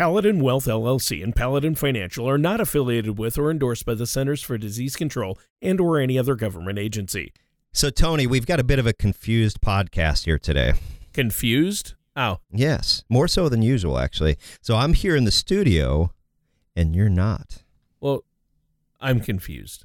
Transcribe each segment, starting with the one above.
Paladin Wealth LLC and Paladin Financial are not affiliated with or endorsed by the Centers for Disease Control and or any other government agency. So, Tony, we've got a bit of a confused podcast here today. Confused? Oh. Yes, more so than usual, actually. So, I'm here in the studio, and you're not. Well, I'm confused.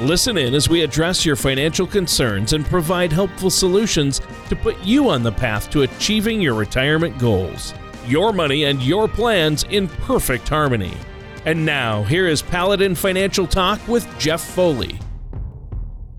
Listen in as we address your financial concerns and provide helpful solutions to put you on the path to achieving your retirement goals. Your money and your plans in perfect harmony. And now, here is Paladin Financial Talk with Jeff Foley.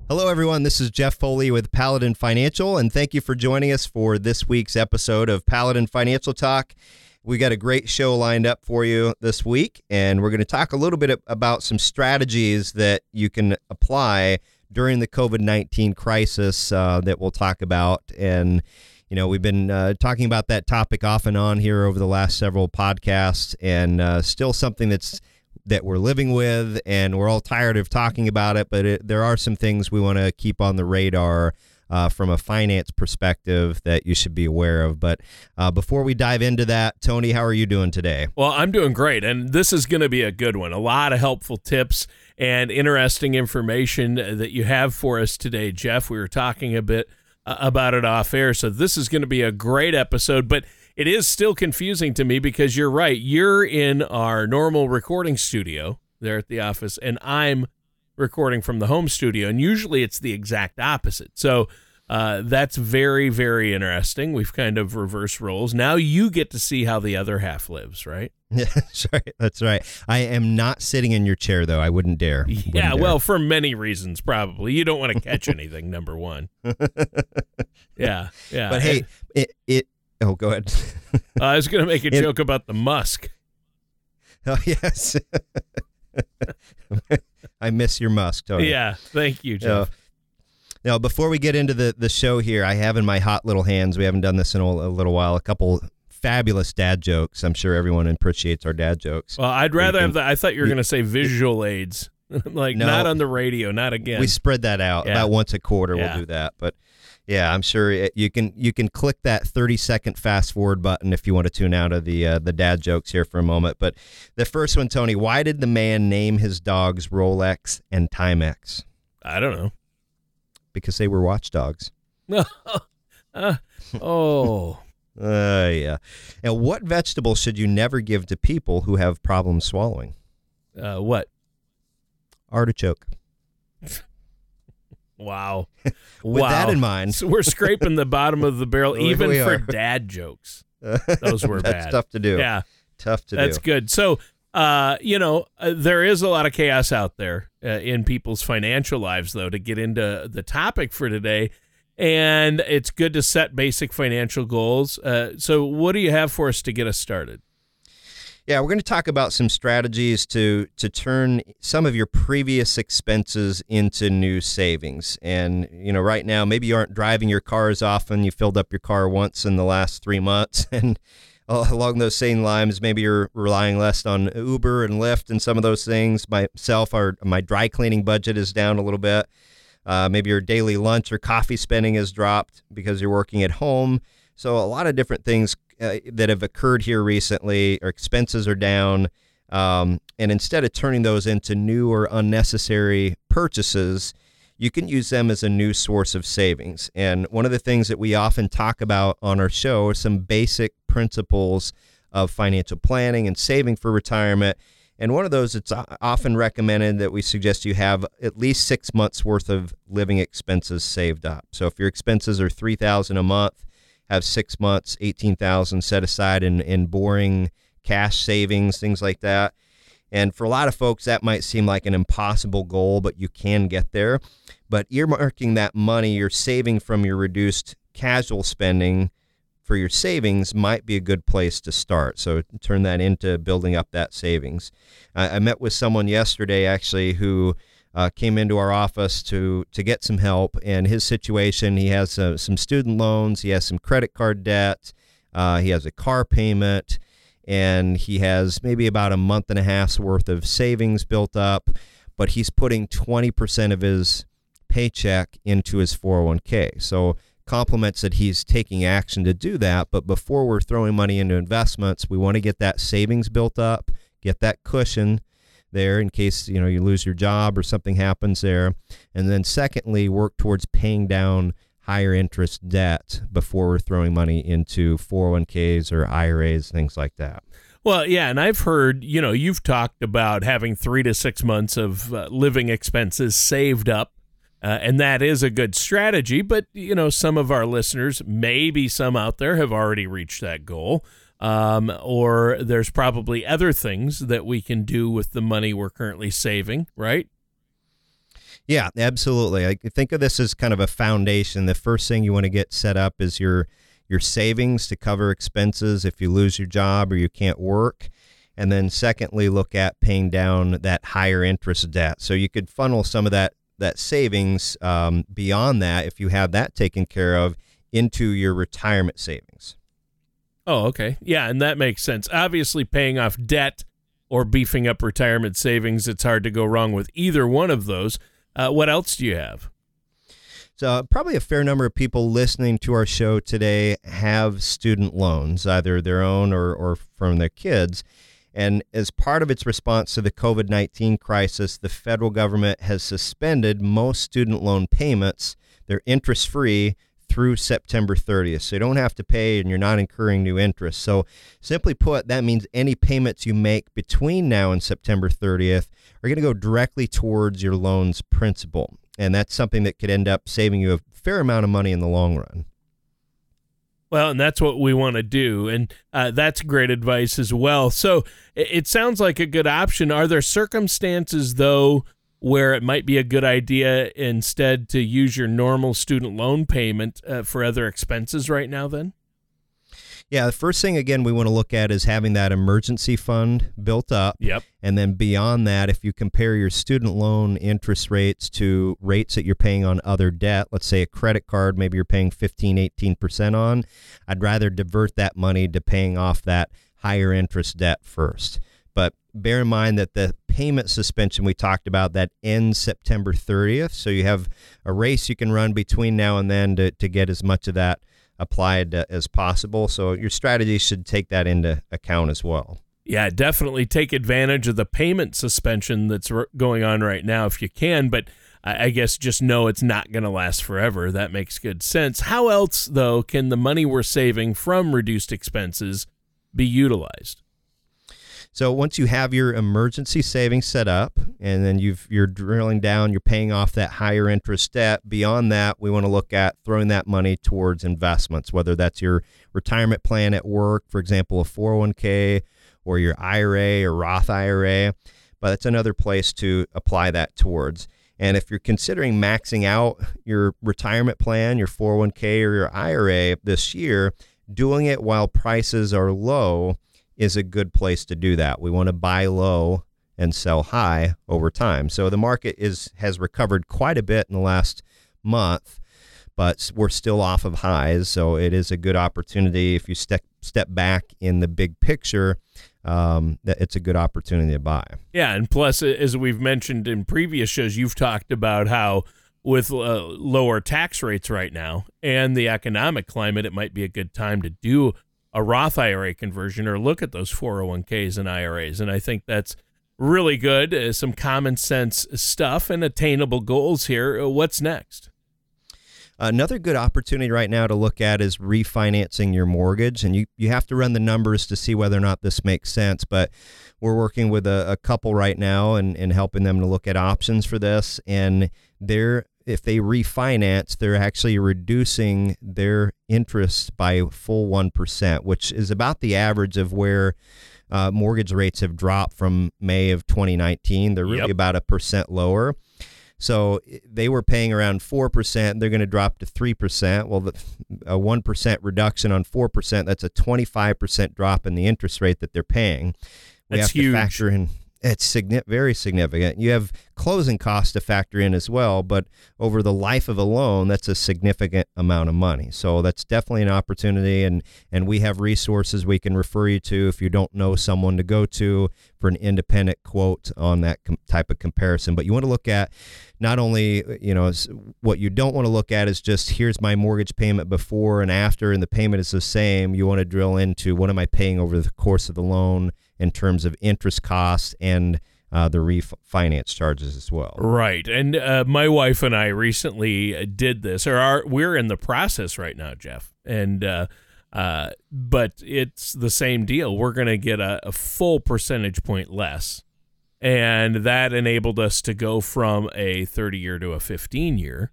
Hello, everyone. This is Jeff Foley with Paladin Financial, and thank you for joining us for this week's episode of Paladin Financial Talk. We got a great show lined up for you this week, and we're going to talk a little bit about some strategies that you can apply during the COVID 19 crisis uh, that we'll talk about. And, you know, we've been uh, talking about that topic off and on here over the last several podcasts, and uh, still something that's that we're living with, and we're all tired of talking about it. But it, there are some things we want to keep on the radar uh, from a finance perspective that you should be aware of. But uh, before we dive into that, Tony, how are you doing today? Well, I'm doing great, and this is going to be a good one. A lot of helpful tips and interesting information that you have for us today, Jeff. We were talking a bit uh, about it off air, so this is going to be a great episode, but it is still confusing to me because you're right. You're in our normal recording studio there at the office, and I'm recording from the home studio, and usually it's the exact opposite. So uh, that's very, very interesting. We've kind of reversed roles. Now you get to see how the other half lives, right? Yeah, that's right. That's right. I am not sitting in your chair, though. I wouldn't dare. Wouldn't yeah, dare. well, for many reasons, probably. You don't want to catch anything, number one. Yeah, yeah. But hey, it, it oh, go ahead. uh, I was going to make a It- joke about the Musk. oh, yes. I miss your musk, Tony. Yeah, thank you. Jeff. Now, before we get into the, the show here, I have in my hot little hands, we haven't done this in a, a little while, a couple fabulous dad jokes. I'm sure everyone appreciates our dad jokes. Well, I'd rather have the. I thought you were going to say visual aids, like No. not on the radio, not again. we spread that out Yeah. about once a quarter. Yeah. We'll do that, but yeah, I'm sure it, you can you can click that 30 second fast forward button if you want to tune out of the uh, the dad jokes here for a moment. But the first one, Tony, why did the man name his dogs Rolex and Timex? I don't know. Because they were watchdogs. Uh, oh, Uh, yeah. And what vegetable should you never give to people who have problems swallowing? uh, what? Artichoke. Wow. With wow. that in mind, So we're scraping the bottom of the barrel, even for dad jokes. Those were that's bad. tough to do. Yeah, Tough to that's do. That's good. So, uh, you know, uh, there is a lot of chaos out there uh, in people's financial lives, though, to get into the topic for today. And it's good to set basic financial goals. Uh, so, what do you have for us to get us started? Yeah, we're going to talk about some strategies to to turn some of your previous expenses into new savings. And you know, right now, maybe you aren't driving your car as often. You filled up your car once in the last three months, and along those same lines, maybe you're relying less on Uber and Lyft and some of those things. Myself, our my dry cleaning budget is down a little bit. Uh, maybe your daily lunch or coffee spending has dropped because you're working at home. So a lot of different things uh, that have occurred here recently. Or expenses are down, um, and instead of turning those into new or unnecessary purchases, you can use them as a new source of savings. And one of the things that we often talk about on our show are some basic principles of financial planning and saving for retirement. And one of those it's often recommended that we suggest you have at least six months worth of living expenses saved up. So if your expenses are three thousand a month, have six months, eighteen thousand set aside in in boring cash savings, things like that. And for a lot of folks, that might seem like an impossible goal, but you can get there. But earmarking that money you're saving from your reduced casual spending for your savings might be a good place to start. So turn that into building up that savings. I, I met with someone yesterday actually who uh, came into our office to to get some help. And his situation, he has uh, some student loans, he has some credit card debt, uh, he has a car payment, and he has maybe about a month and a half's worth of savings built up. But he's putting 20% of his paycheck into his 401k. So compliments that he's taking action to do that. But before we're throwing money into investments, we want to get that savings built up, get that cushion there in case you know you lose your job or something happens there. And then secondly, work towards paying down higher interest debt before throwing money into 401ks or IRAs, things like that. Well, yeah, and I've heard, you know, you've talked about having three to six months of uh, living expenses saved up uh, and that is a good strategy, but you know, some of our listeners, maybe some out there, have already reached that goal. Um, or there's probably other things that we can do with the money we're currently saving, right? Yeah, absolutely. I think of this as kind of a foundation. The first thing you want to get set up is your your savings to cover expenses if you lose your job or you can't work. And then secondly, look at paying down that higher interest debt. So you could funnel some of that that savings um, beyond that, if you have that taken care of, into your retirement savings. Oh, okay. Yeah, and that makes sense. Obviously, paying off debt or beefing up retirement savings, it's hard to go wrong with either one of those. Uh, what else do you have? So, probably a fair number of people listening to our show today have student loans, either their own or, or from their kids. And as part of its response to the COVID 19 crisis, the federal government has suspended most student loan payments. They're interest free through September 30th. So you don't have to pay and you're not incurring new interest. So, simply put, that means any payments you make between now and September 30th are going to go directly towards your loan's principal. And that's something that could end up saving you a fair amount of money in the long run. Well, and that's what we want to do. And uh, that's great advice as well. So it, it, sounds like a good option. Are there circumstances, though, where it might be a good idea instead to use your normal student loan payment uh, for other expenses right now, then? Yeah, the first thing again we want to look at is having that emergency fund built up. Yep. And then beyond that, if you compare your student loan interest rates to rates that you're paying on other debt, let's say a credit card, maybe you're paying 15, 18% on, I'd rather divert that money to paying off that higher interest debt first. But bear in mind that the payment suspension we talked about that ends September 30th. So you have a race you can run between now and then to, to get as much of that applied uh, as possible. So your strategy should take that into account as well. Yeah, definitely take advantage of the payment suspension that's going on right now if you can, but I guess just know it's not going to last forever. That makes good sense. How else, though, can the money we're saving from reduced expenses be utilized? So once you have your emergency savings set up, and then you've you're drilling down, you're paying off that higher interest debt. Beyond that, we want to look at throwing that money towards investments, whether that's your retirement plan at work, for example, a 401k, or your IRA or Roth IRA. But that's another place to apply that towards. And if you're considering maxing out your retirement plan, your 401k or your IRA this year, doing it while prices are low is a good place to do that. We want to buy low and sell high over time. So the market is has recovered quite a bit in the last month, but we're still off of highs. So it is a good opportunity if you step step back in the big picture. Um, that it's a good opportunity to buy. Yeah, and plus, as we've mentioned in previous shows, you've talked about how with uh, lower tax rates right now and the economic climate, it might be a good time to do a Roth IRA conversion or look at those 401ks and IRAs. And I think that's really good. Uh, some common sense stuff and attainable goals here. Uh, what's next? Another good opportunity right now to look at is refinancing your mortgage. And you, you have to run the numbers to see whether or not this makes sense. But we're working with a, a couple right now and, and helping them to look at options for this. And they're if they refinance, they're actually reducing their interest by full 1%, which is about the average of where uh, mortgage rates have dropped from May of 2019. They're really yep. about a percent lower. So they were paying around 4%. They're going to drop to 3%. Well, the, a 1% reduction on 4%, that's a 25% drop in the interest rate that they're paying. We that's have to huge. factor in it's signi- very significant. You have closing costs to factor in as well, but over the life of a loan, that's a significant amount of money. So that's definitely an opportunity, and and we have resources we can refer you to if you don't know someone to go to for an independent quote on that com- type of comparison. But you want to look at not only you know what you don't want to look at is just here's my mortgage payment before and after, and the payment is the same. You want to drill into what am I paying over the course of the loan in terms of interest costs and uh, the refinance charges as well. Right, and uh, my wife and I recently uh, did this, or are, we're in the process right now, Jeff, and uh, uh, but it's the same deal. We're going to get a, a, full percentage point less, and that enabled us to go from a 30 year to a 15 year.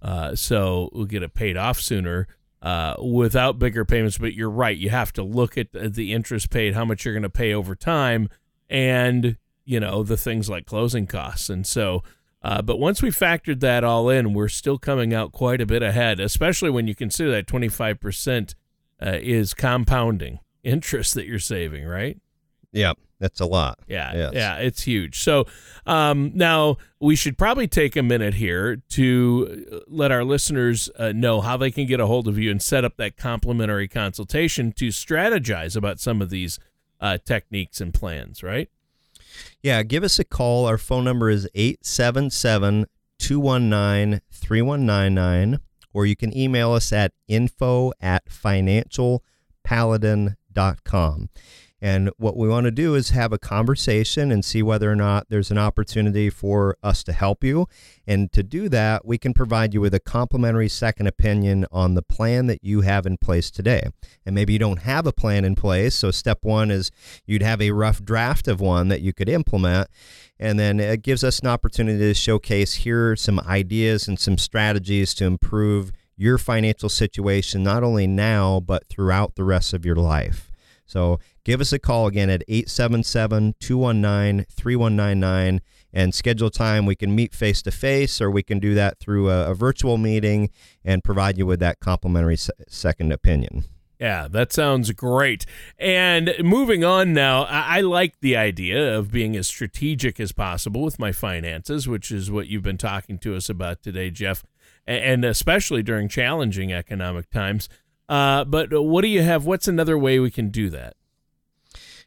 Uh, so we'll get it paid off sooner uh, without bigger payments. But you're right; you have to look at the interest paid, how much you're going to pay over time, and you know the things like closing costs. And so, uh, but once we factored that all in, we're still coming out quite a bit ahead, especially when you consider that 25 percent uh, is compounding interest that you're saving, right? Yeah. That's a lot. Yeah, yes. yeah, it's huge. So um, now we should probably take a minute here to let our listeners uh, know how they can get a hold of you and set up that complimentary consultation to strategize about some of these uh, techniques and plans, right? Yeah, give us a call. Our phone number is 877 219 3199, or you can email us at info at financialpaladin.com. And what we want to do is have a conversation and see whether or not there's an opportunity for us to help you. And to do that, we can provide you with a complimentary second opinion on the plan that you have in place today. And maybe you don't have a plan in place. So, step one is you'd have a rough draft of one that you could implement. And then it gives us an opportunity to showcase here some ideas and some strategies to improve your financial situation, not only now, but throughout the rest of your life. So give us a call again at 877 219 3199 and schedule time. We can meet face to face or we can do that through a, a, virtual meeting and provide you with that complimentary se- second opinion. Yeah, that sounds great. And moving on now, I, I like the idea of being as strategic as possible with my finances, which is what you've been talking to us about today, Jeff, and especially during challenging economic times. Uh, but what do you have? What's another way we can do that?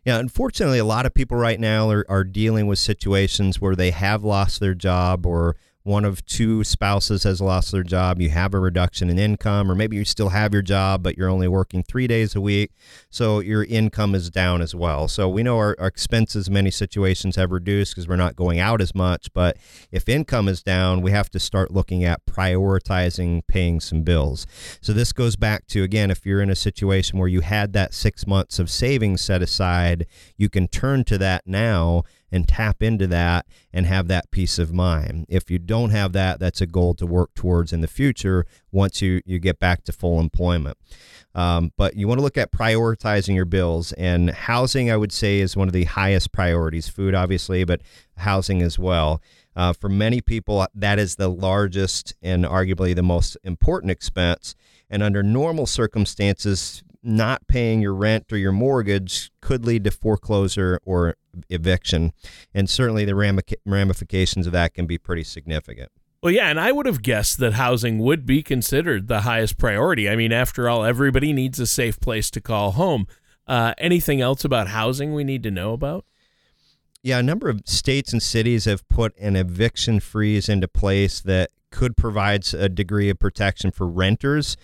Yeah, unfortunately, a lot of people right now are, are dealing with situations where they have lost their job or one of two spouses has lost their job, you have a reduction in income, or maybe you still have your job, but you're only working three days a week. So your income is down as well. So we know our, our expenses many situations have reduced because we're not going out as much. But if income is down, we have to start looking at prioritizing paying some bills. So this goes back to, again, if you're in a situation where you had that six months of savings set aside, you can turn to that now and tap into that and have that peace of mind. If you don't have that, that's a goal to work towards in the future once you, you get back to full employment. Um, but you want to look at prioritizing your bills, and housing, I would say, is one of the highest priorities. Food, obviously, but housing as well. Uh, for many people, that is the largest and arguably the most important expense. And under normal circumstances, not paying your rent or your mortgage could lead to foreclosure or eviction. And certainly the ramifications of that can be pretty significant. Well, yeah, and I would have guessed that housing would be considered the highest priority. I mean, after all, everybody needs a safe place to call home. Uh, anything else about housing we need to know about? Yeah, a number of states and cities have put an eviction freeze into place that could provide a degree of protection for renters.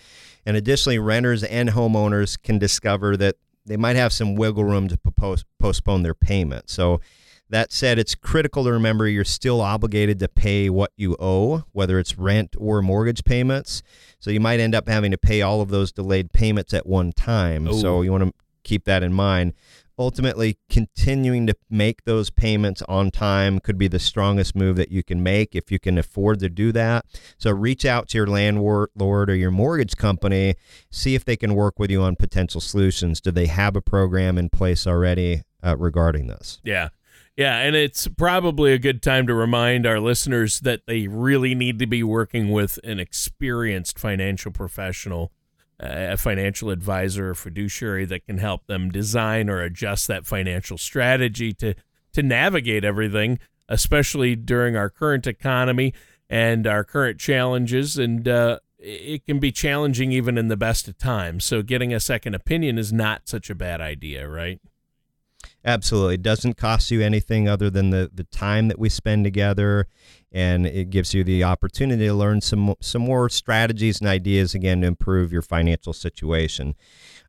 And additionally, renters and homeowners can discover that they might have some wiggle room to post- postpone their payment. So, that said, it's critical to remember you're still obligated to pay what you owe, whether it's rent or mortgage payments. So, you might end up having to pay all of those delayed payments at one time. Ooh. So, you want to keep that in mind ultimately continuing to make those payments on time could be the strongest move that you can make if you can afford to do that. So reach out to your landlord or your mortgage company, see if they can work with you on potential solutions. Do they have a program in place already uh, regarding this? Yeah. Yeah, and it's probably a good time to remind our listeners that they really need to be working with an experienced financial professional, a financial advisor or fiduciary that can help them design or adjust that financial strategy to to navigate everything, especially during our current economy and our current challenges. And uh, it can be challenging even in the best of times. So getting a second opinion is not such a bad idea, right? Absolutely. It doesn't cost you anything other than the, the time that we spend together. And it gives you the opportunity to learn some, some more strategies and ideas, again, to improve your financial situation.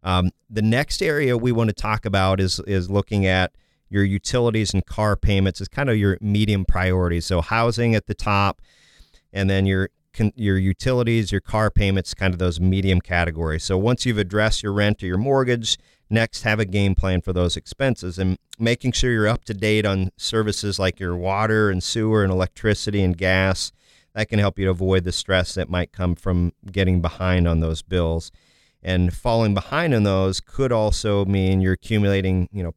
Um, the next area we want to talk about is, is looking at your utilities and car payments is kind of your medium priority. So housing at the top, and then your your utilities, your car payments, kind of those medium categories. So once you've addressed your rent or your mortgage, next have a game plan for those expenses and making sure you're up to date on services like your water and sewer and electricity and gas. That can help you to avoid the stress that might come from getting behind on those bills. And falling behind on those could also mean you're accumulating, you know,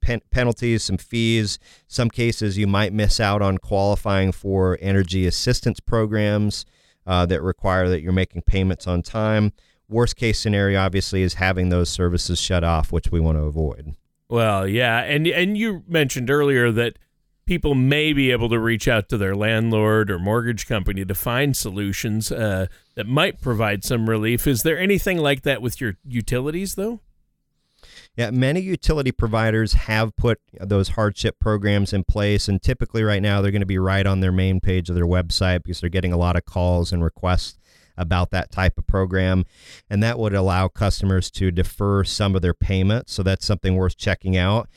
pen- penalties, some fees. Some cases you might miss out on qualifying for energy assistance programs uh, that require that you're making payments on time. Worst case scenario, obviously, is having those services shut off, which we want to avoid. Well, yeah, and and you mentioned earlier that people may be able to reach out to their landlord or mortgage company to find solutions uh, that might provide some relief. Is there anything like that with your utilities, though? Yeah, many utility providers have put those hardship programs in place, and typically right now they're going to be right on their main page of their website because they're getting a lot of calls and requests about that type of program. And that would allow customers to defer some of their payments. So that's something worth checking out.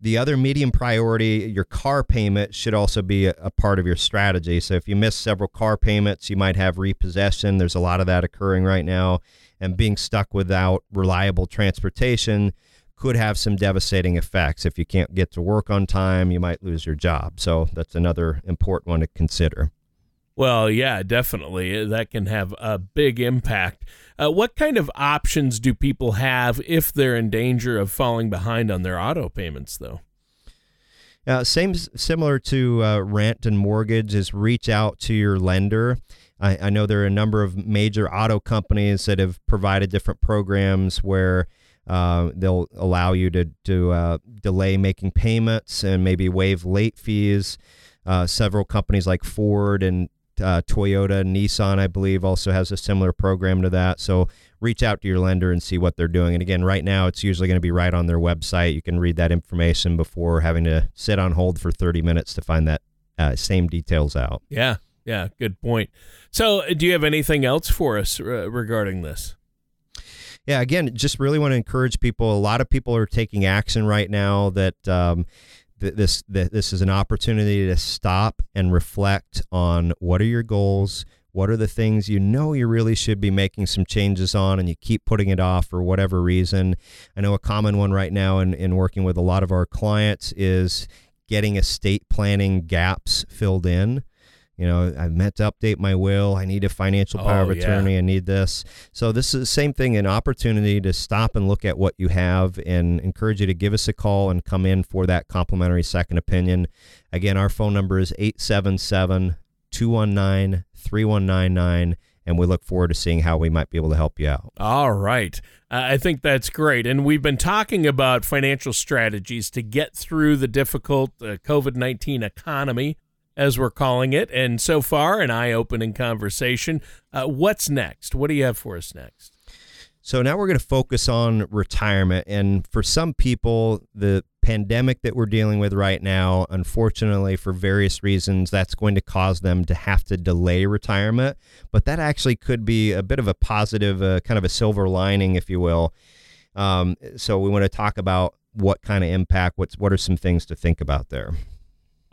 The other medium priority, your car payment should also be a, a, part of your strategy. So if you miss several car payments, you might have repossession. There's a lot of that occurring right now. And being stuck without reliable transportation could have some devastating effects. If you can't get to work on time, you might lose your job. So that's another important one to consider. Well, yeah, definitely. That can have a big impact. Uh, what kind of options do people have if they're in danger of falling behind on their auto payments, though? Uh, same similar to uh, rent and mortgage is reach out to your lender. I, I know there are a number of major auto companies that have provided different programs where uh, they'll allow you to, to uh, delay making payments and maybe waive late fees. Uh, several companies like Ford and uh, Toyota, Nissan, I believe, also has a similar program to that. So reach out to your lender and see what they're doing. And again, right now, it's usually going to be right on their website. You can read that information before having to sit on hold for 30 minutes to find that uh, same details out. Yeah, yeah, good point. So, do you have anything else for us uh, regarding this? yeah, again, just really want to encourage people. A lot of people are taking action right now that um, th- this th- this is an opportunity to stop and reflect on what are your goals, what are the things you know you really should be making some changes on, and you keep putting it off for whatever reason. I know a common one right now in, in working with a lot of our clients is getting estate planning gaps filled in you know i meant to update my will i need a financial power oh, of attorney yeah. i need this so this is the same thing an opportunity to stop and look at what you have and encourage you to give us a call and come in for that complimentary second opinion again our phone number is 877 219 3199 and we look forward to seeing how we might be able to help you out. All right. Uh, I think that's great. And we've been talking about financial strategies to get through the difficult uh, COVID 19 economy as we're calling it. And so far, an eye opening conversation. Uh, what's next? What do you have for us next? So now we're going to focus on retirement. And for some people, the pandemic that we're dealing with right now, unfortunately, for various reasons, that's going to cause them to have to delay retirement. But that actually could be a bit of a positive, uh, kind of a silver lining, if you will. Um, so we want to talk about what kind of impact, what's, what are some things to think about there.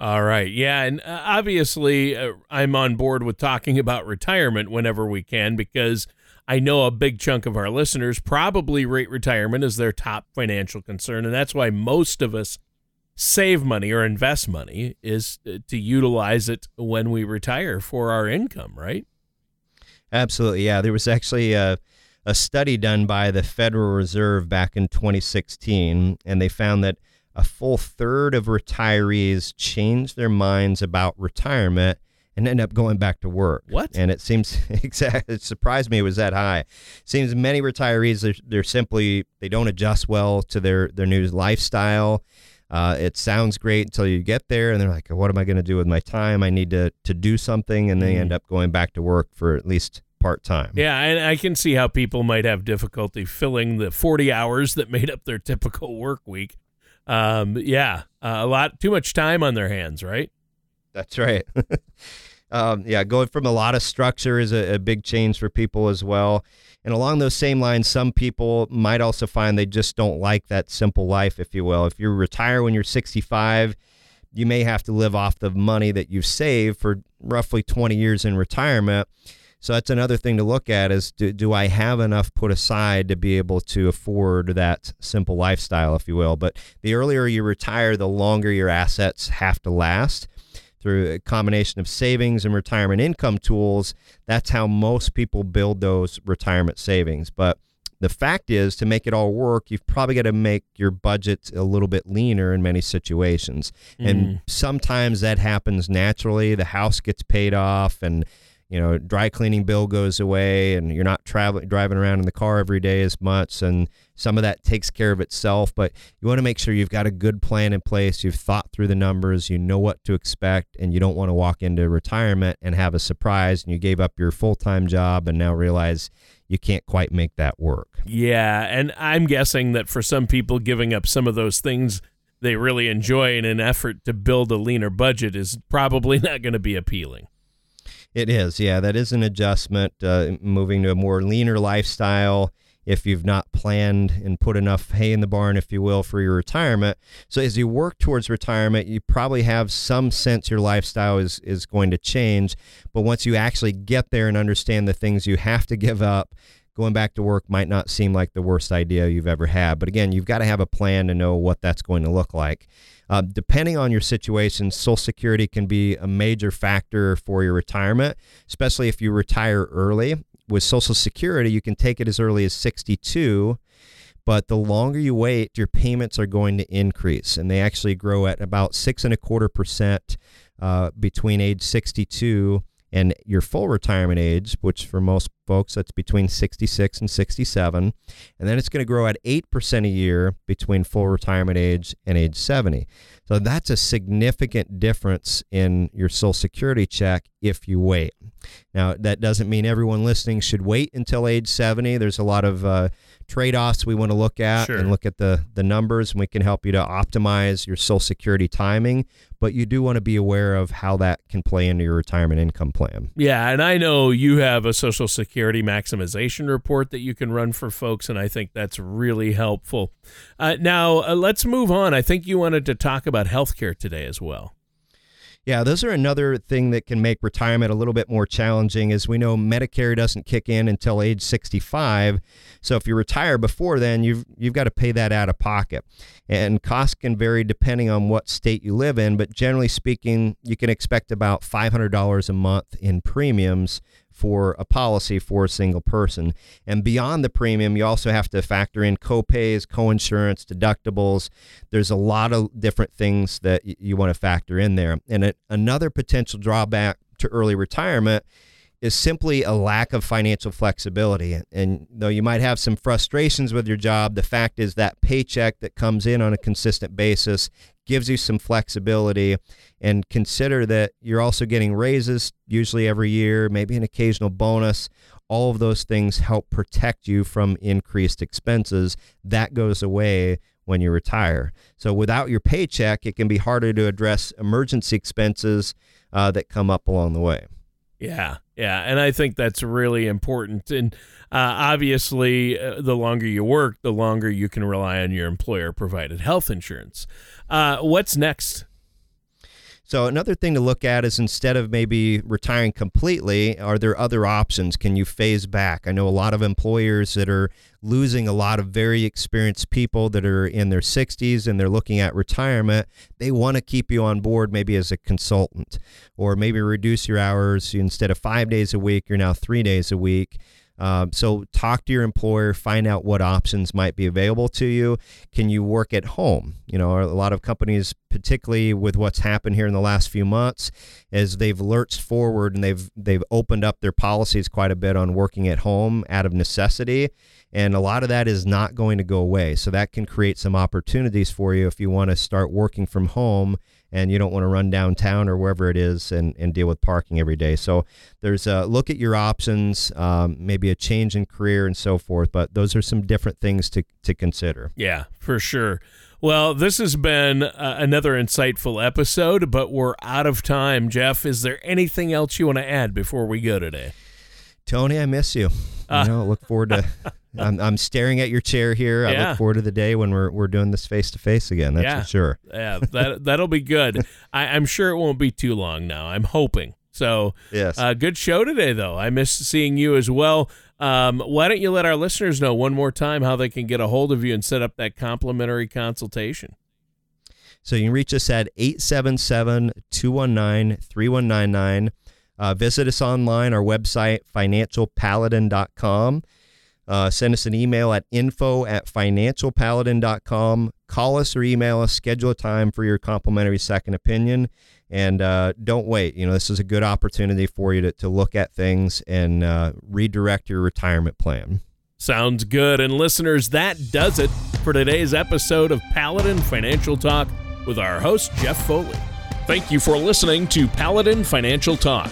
All right. Yeah. And uh, obviously, uh, I'm on board with talking about retirement whenever we can because I know a big chunk of our listeners probably rate retirement as their top financial concern. And that's why most of us save money or invest money is uh, to utilize it when we retire for our income, right? Absolutely. Yeah. There was actually a, a study done by the Federal Reserve back in 2016, and they found that a full third of retirees change their minds about retirement and end up going back to work. What? And it seems exactly it surprised me it was that high. Seems many retirees they're, they're simply they don't adjust well to their their new lifestyle. Uh, it sounds great until you get there, and they're like, "What am I going to do with my time? I need to to do something," and they Mm. end up going back to work for at least part time. Yeah, and I can see how people might have difficulty filling the 40 hours that made up their typical work week. Um, yeah, uh, a lot too much time on their hands, right? That's right. um, yeah, going from a lot of structure is a, a big change for people as well. And along those same lines, some people might also find they just don't like that simple life, if you will. If you retire when you're 65, you may have to live off the money that you've saved for roughly 20 years in retirement. So that's another thing to look at is do, do I have enough put aside to be able to afford that simple lifestyle, if you will? But the earlier you retire, the longer your assets have to last through a combination of savings and retirement income tools. That's how most people build those retirement savings. But the fact is, to make it all work, you've probably got to make your budget a little bit leaner in many situations. And mm. sometimes that happens naturally. The house gets paid off and you know, dry cleaning bill goes away and you're not traveling driving around in the car every day as much and some of that takes care of itself, but you want to make sure you've got a good plan in place, you've thought through the numbers, you know what to expect and you don't want to walk into retirement and have a surprise and you gave up your full-time job and now realize you can't quite make that work. Yeah, and I'm guessing that for some people, giving up some of those things they really enjoy in an effort to build a leaner budget is probably not going to be appealing. It is, yeah. That is an adjustment, uh, moving to a more leaner lifestyle. If you've not planned and put enough hay in the barn, if you will, for your retirement. So as you work towards retirement, you probably have some sense your lifestyle is is going to change. But once you actually get there and understand the things you have to give up, going back to work might not seem like the worst idea you've ever had. But again, you've got to have a plan to know what that's going to look like. Uh, depending on your situation, Social Security can be a major factor for your retirement, especially if you retire early. With Social Security, you can take it as early as 62, but the longer you wait, your payments are going to increase, and they actually grow at about six and a quarter percent uh, between age 62 and your full retirement age, which for most folks that's between 66 and 67, and then it's going to grow at 8% a year between full retirement age and age 70. So that's a significant difference in your Social Security check if you wait. Now, that doesn't mean everyone listening should wait until age 70. There's a lot of uh, trade offs we want to look at Sure. and look at the, the numbers, and we can help you to optimize your Social Security timing. But you do want to be aware of how that can play into your retirement income plan. Yeah, and I know you have a Social Security maximization report that you can run for folks, and I think that's really helpful. Uh, now, uh, let's move on. I think you wanted to talk about healthcare today as well. Yeah, those are another thing that can make retirement a little bit more challenging. As we know, Medicare doesn't kick in until age 65. So if you retire before then, you've you've got to pay that out of pocket. And costs can vary depending on what state you live in, but generally speaking, you can expect about $500 a month in premiums for a policy for a single person. And beyond the premium, you also have to factor in copays, coinsurance, deductibles. There's a lot of different things that you want to factor in there. And another potential drawback to early retirement is simply a lack of financial flexibility. And though you might have some frustrations with your job, the fact is that paycheck that comes in on a consistent basis gives you some flexibility. And consider that you're also getting raises usually every year, maybe an occasional bonus. All of those things help protect you from increased expenses. That goes away when you retire. So without your paycheck, it can be harder to address emergency expenses uh, that come up along the way. Yeah, yeah, and I think that's really important. And uh, obviously, uh, the longer you work, the longer you can rely on your employer-provided health insurance. Uh, what's next? So another thing to look at is instead of maybe retiring completely, are there other options? Can you phase back? I know a lot of employers that are losing a lot of very experienced people that are in their 60s and they're looking at retirement. They want to keep you on board maybe as a consultant or maybe reduce your hours instead of 5 days a week, you're now 3 days a week. Um, so talk to your employer, find out what options might be available to you. Can you work at home? You know, a lot of companies, particularly with what's happened here in the last few months, as they've lurched forward and they've they've opened up their policies quite a bit on working at home out of necessity. And a lot of that is not going to go away. So that can create some opportunities for you if you want to start working from home and you don't want to run downtown or wherever it is and, and deal with parking every day. So there's a look at your options, um, maybe a change in career and so forth. But those are some different things to, to consider. Yeah, for sure. Well, this has been uh, another insightful episode, but we're out of time. Jeff, is there anything else you want to add before we go today? Tony, I miss you. You know, look forward to. I'm, I'm staring at your chair here. I Yeah. look forward to the day when we're we're doing this face to face again. That's Yeah. for sure. Yeah, that that'll be good. I, I'm sure it won't be too long now. I'm hoping. So, Yes. uh, good show today, though. I miss seeing you as well. Um, why don't you let our listeners know one more time how they can get a hold of you and set up that complimentary consultation? So you can reach us at 877 219 3199. Uh, Visit us online, our website, financialpaladin.com. Uh, send us an email at info at financialpaladin.com. Call us or email us, schedule a time for your complimentary second opinion. And uh, don't wait. You know, this is a good opportunity for you to, to look at things and uh, redirect your retirement plan. Sounds good. And listeners, that does it for today's episode of Paladin Financial Talk with our host, Jeff Foley. Thank you for listening to Paladin Financial Talk.